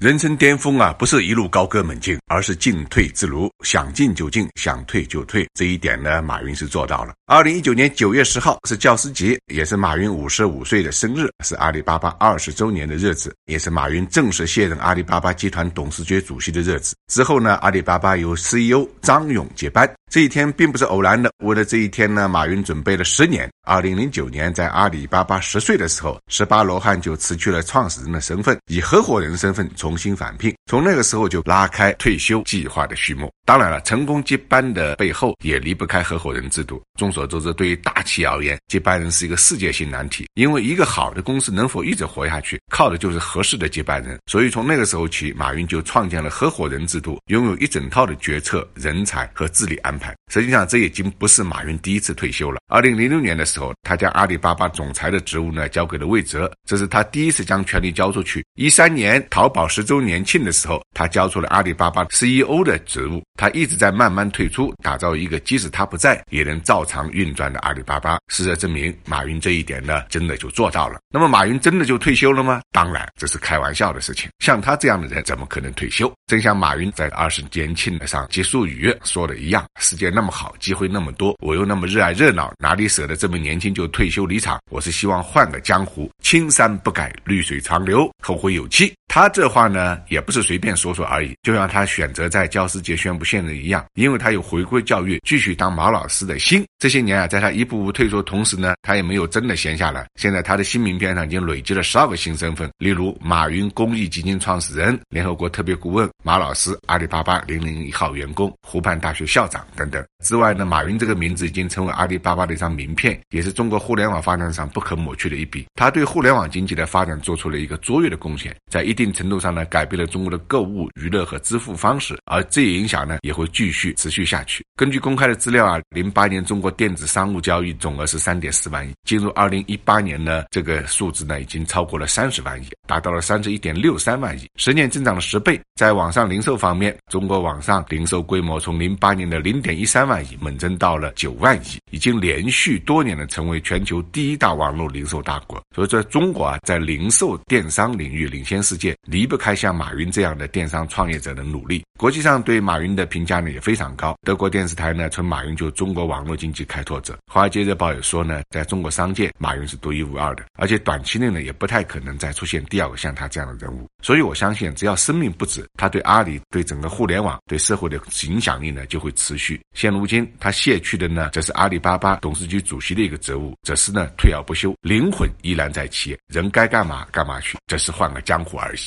人生巅峰啊，不是一路高歌猛进，而是进退自如，想进就进，想退就退。这一点呢，马云是做到了。二零一九年九月十号是教师节，也是马云五十五岁的生日，是阿里巴巴二十周年的日子，也是马云正式卸任阿里巴巴集团董事局主席的日子。之后呢，阿里巴巴由 CEO 张勇接班。这一天并不是偶然的，为了这一天呢，马云准备了十年。二零零九年，在阿里巴巴十岁的时候，十八罗汉就辞去了创始人的身份，以合伙人身份从重新返聘。从那个时候就拉开退休计划的序幕。当然了，成功接班的背后也离不开合伙人制度。众所周知，对于大企业而言，接班人是一个世界性难题，因为一个好的公司能否一直活下去，靠的就是合适的接班人。所以从那个时候起，马云就创建了合伙人制度，拥有一整套的决策、人才和治理安排。实际上，这已经不是马云第一次退休了。二零零六年的时候，他将阿里巴巴总裁的职务呢交给了魏哲，这是他第一次将权力交出去。一三年淘宝十周年庆的时候，他交出了阿里巴巴 CEO 的职务。他一直在慢慢退出，打造一个即使他不在也能照常运转的阿里巴巴。事实证明，马云这一点呢，真的就做到了。那么，马云真的就退休了吗？当然，这是开玩笑的事情。像他这样的人，怎么可能退休？正像马云在二十年庆上结束语说的一样：“世界那么好，机会那么多，我又那么热爱热闹，哪里舍得这么年轻就退休离场？我是希望换个江湖，青山不改，绿水长流，后会有期。”他这话呢，也不是随便说说而已，就像他选择在教师节宣布现任一样，因为他有回归教育、继续当马老师的心。这些年啊，在他一步步退出同时呢，他也没有真的闲下来。现在他的新名片上已经累积了十二个新身份，例如马云公益基金创始人、联合国特别顾问、马老师、阿里巴巴零零一号员工、湖畔大学校长等等。之外呢，马云这个名字已经成为阿里巴巴的一张名片，也是中国互联网发展上不可抹去的一笔。他对互联网经济的发展做出了一个卓越的贡献，在一定程度上呢，改变了中国的购物、娱乐和支付方式，而这一影响呢，也会继续持续下去。根据公开的资料啊，零八年中国电子商务交易总额是三点四万亿，进入二零一八年呢，这个数字呢已经超过了三十万亿，达到了三十一点六三万亿，十年增长了十倍。在网上零售方面，中国网上零售规模从零八年的零点一三万亿猛增到了九万亿，已经连续多年的成为全球第一大网络零售大国。所以在中国啊，在零售电商领域领先世界，离不开像马云这样的电商创业者的努力。国际上对马云的评价呢也非常高。德国电视台呢称马云就中国网络经济开拓者。华尔街日报也说呢，在中国商界，马云是独一无二的，而且短期内呢也不太可能再出现第二个像他这样的人物。所以我相信，只要生命不止，他对阿里、对整个互联网、对社会的影响力呢就会持续。现如今。他卸去的呢，这是阿里巴巴董事局主席的一个职务，只是呢退而不休，灵魂依然在企业，人该干嘛干嘛去，只是换个江湖而已。